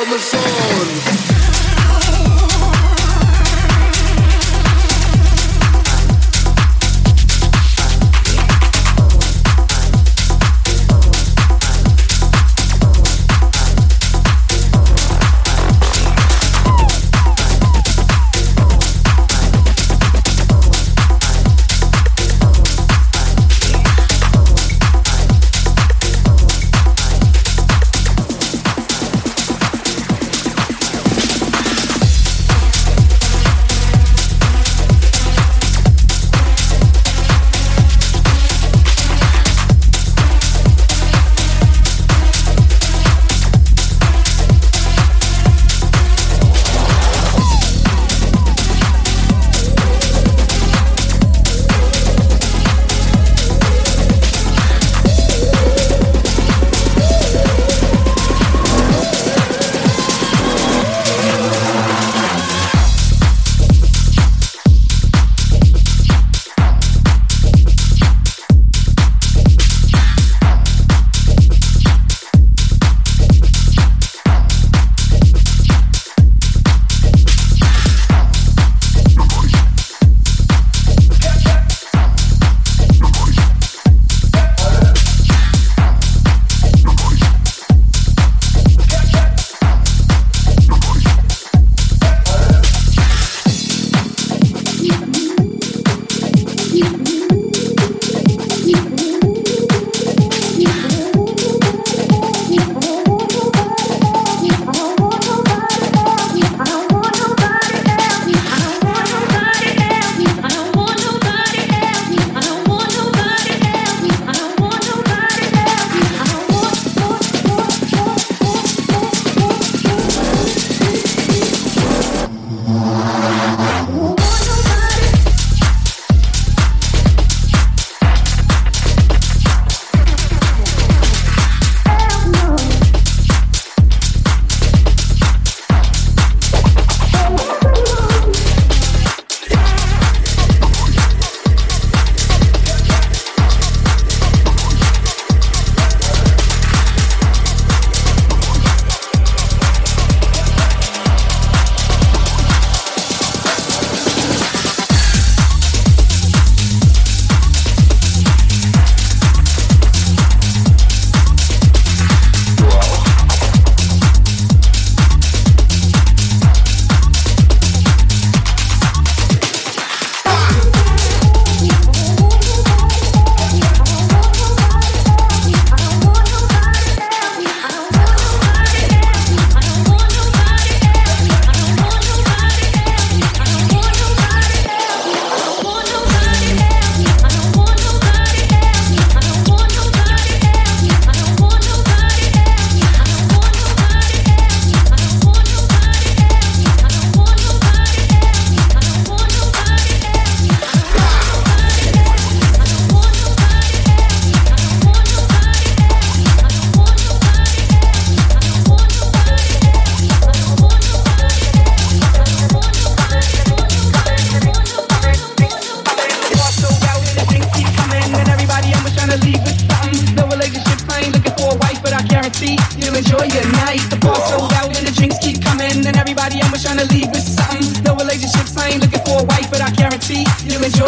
on the Amazon.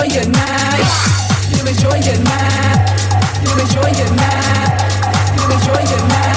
enjoy your night. You enjoy your night. You enjoy your night. You enjoy your night.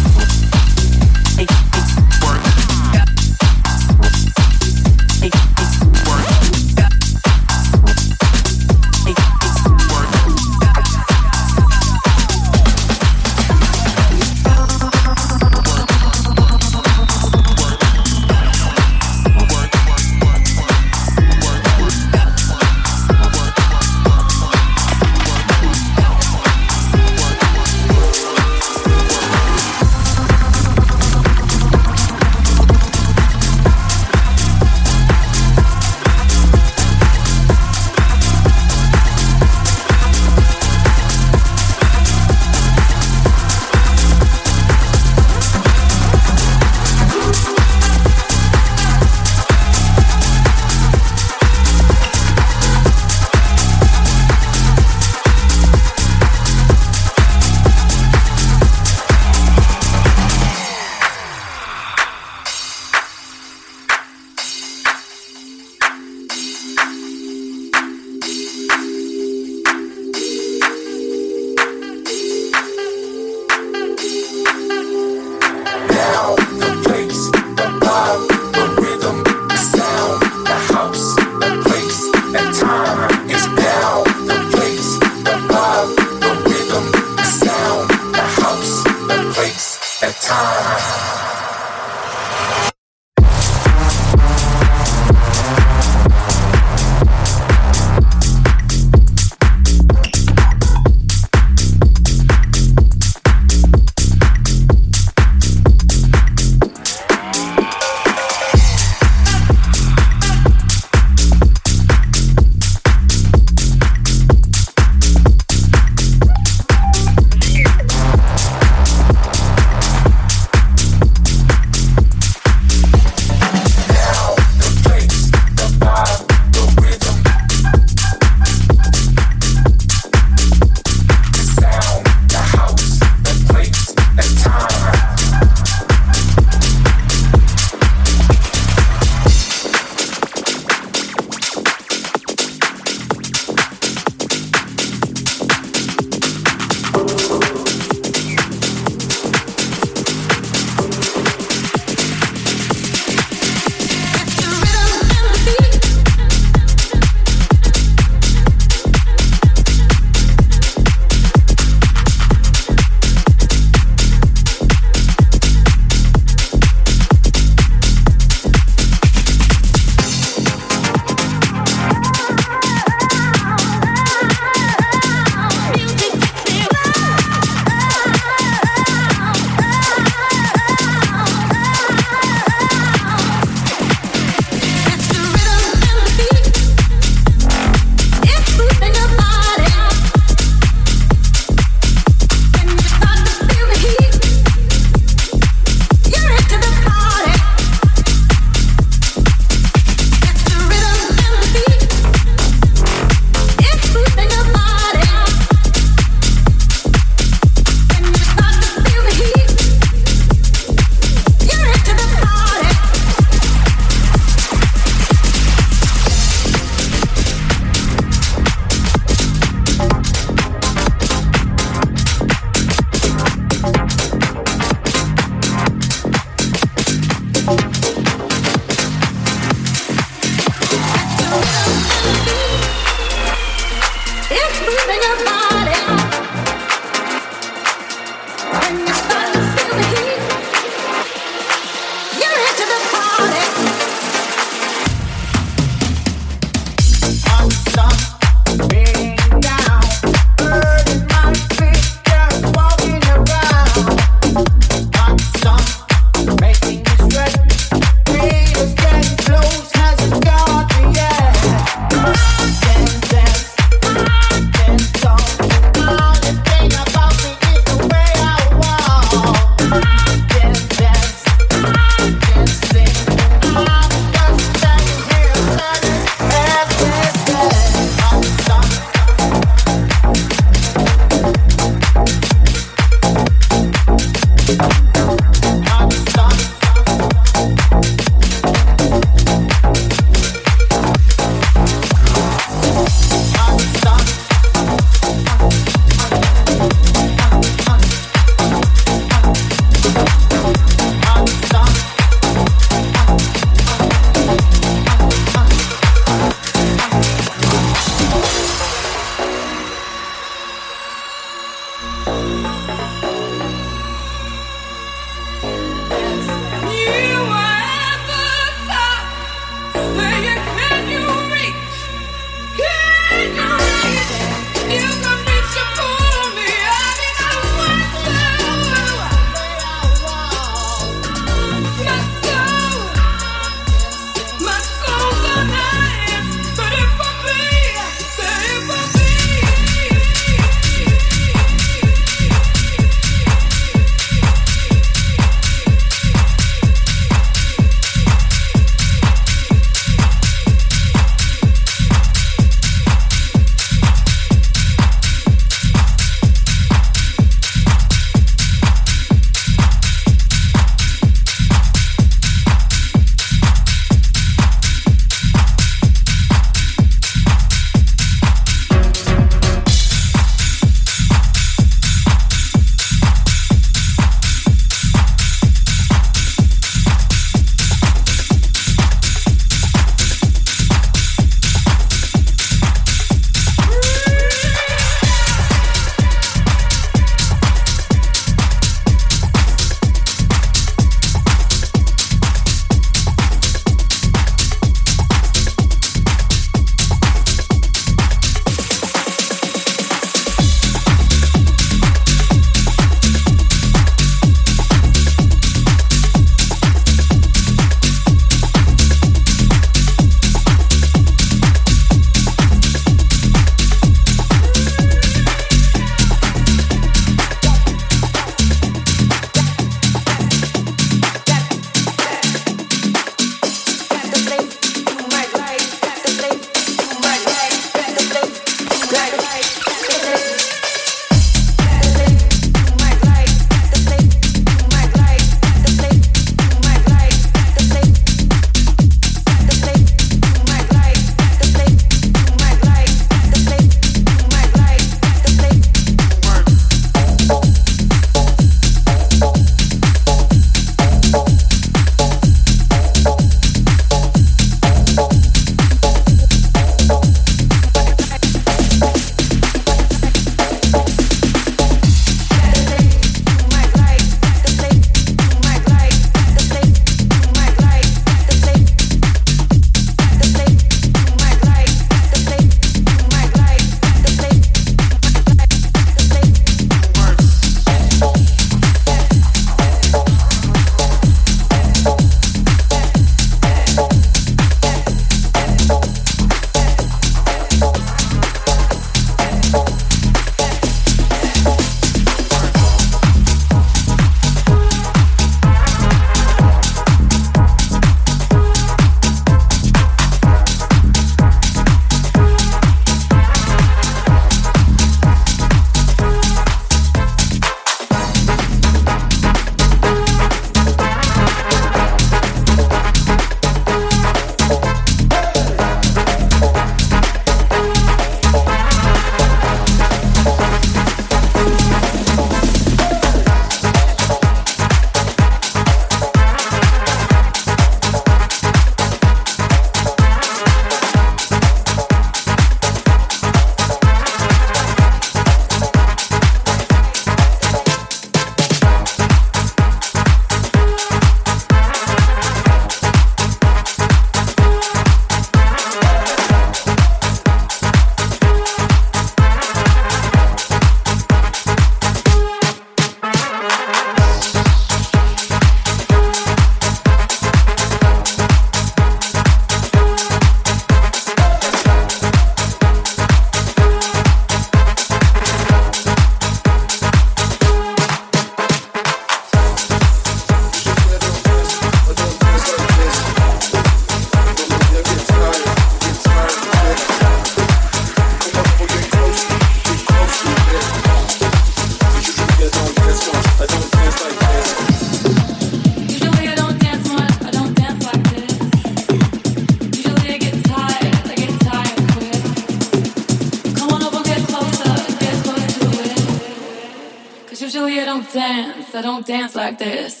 dance like this.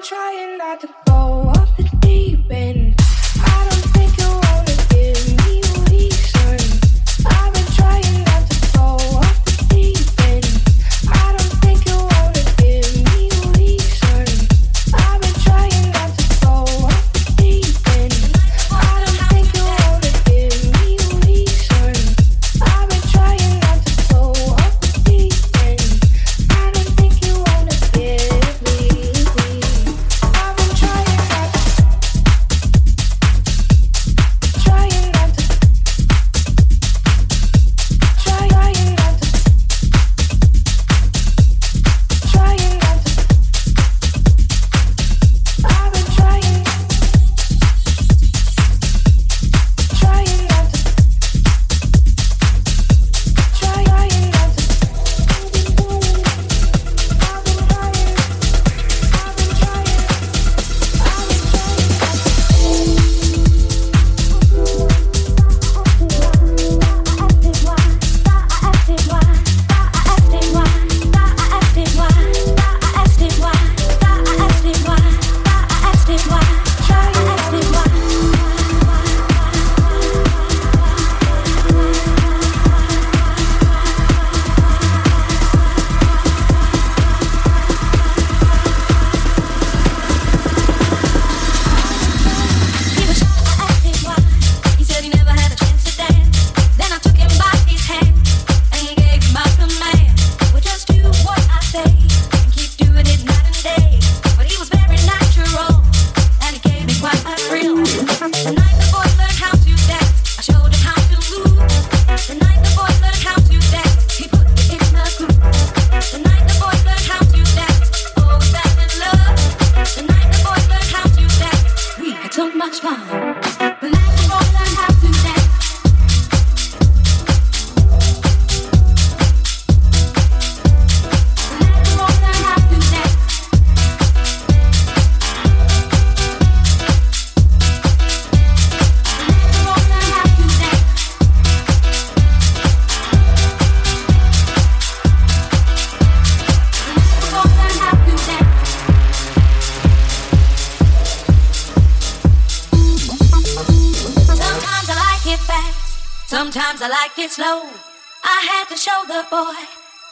I'm trying not to go.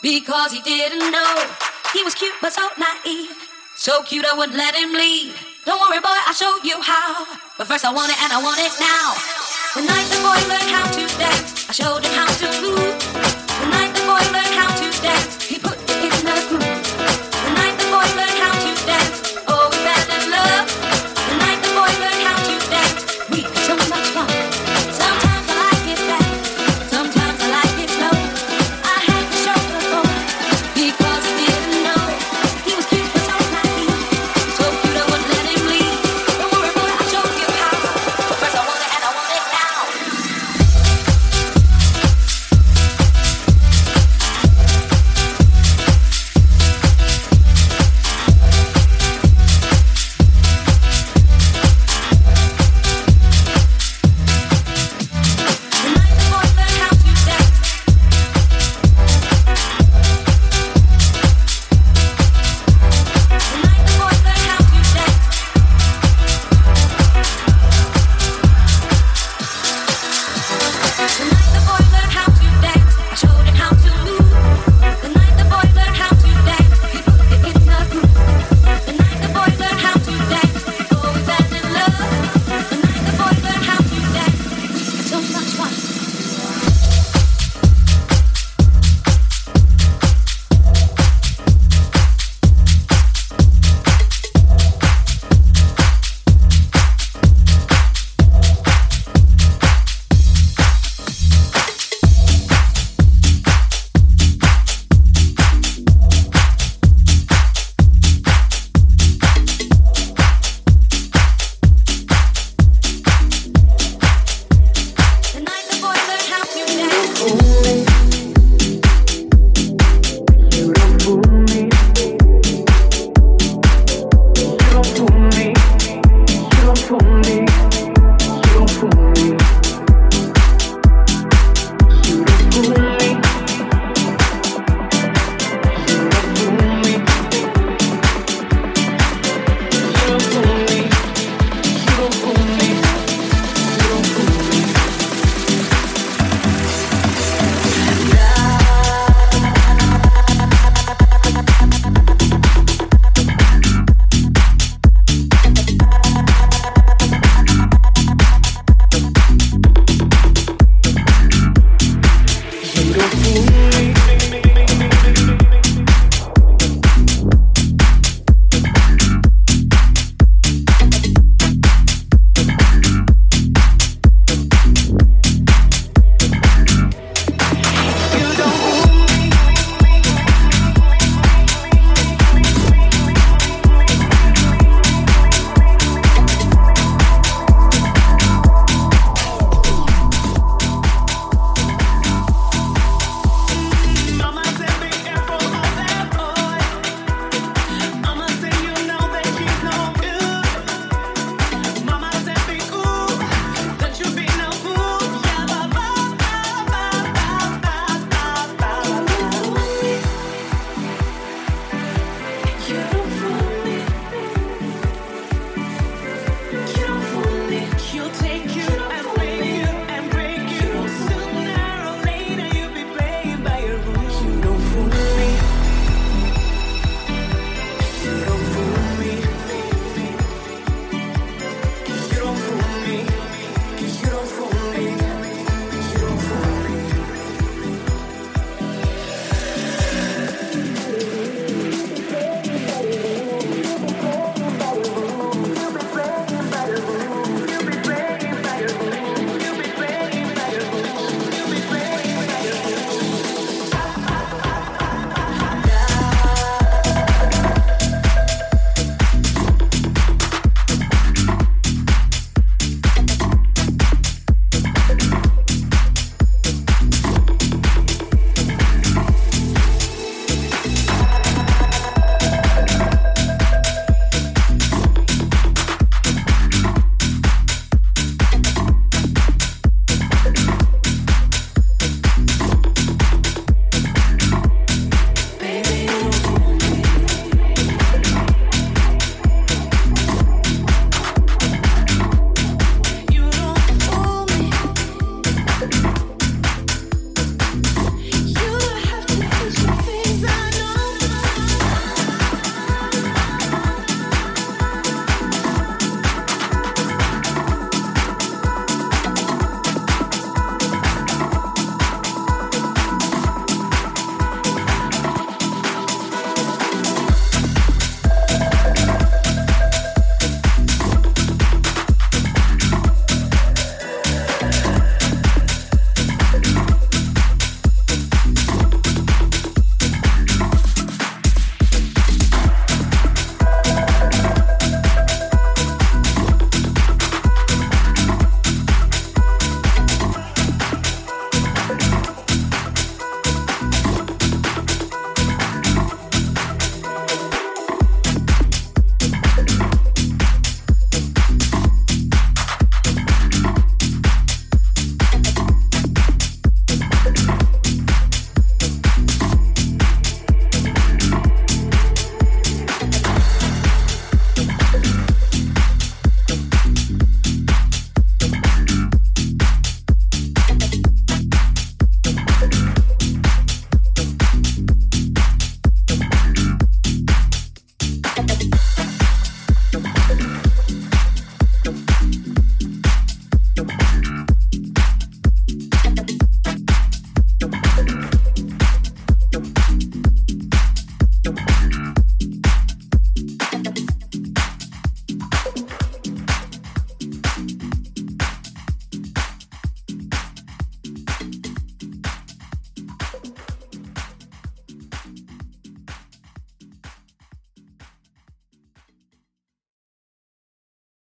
Because he didn't know. He was cute but so naive, so cute I wouldn't let him leave. Don't worry, boy, I'll show you how. But first I want it and I want it now. The night the boy learned how to dance, I showed him how to move. The night the boy learned how to dance,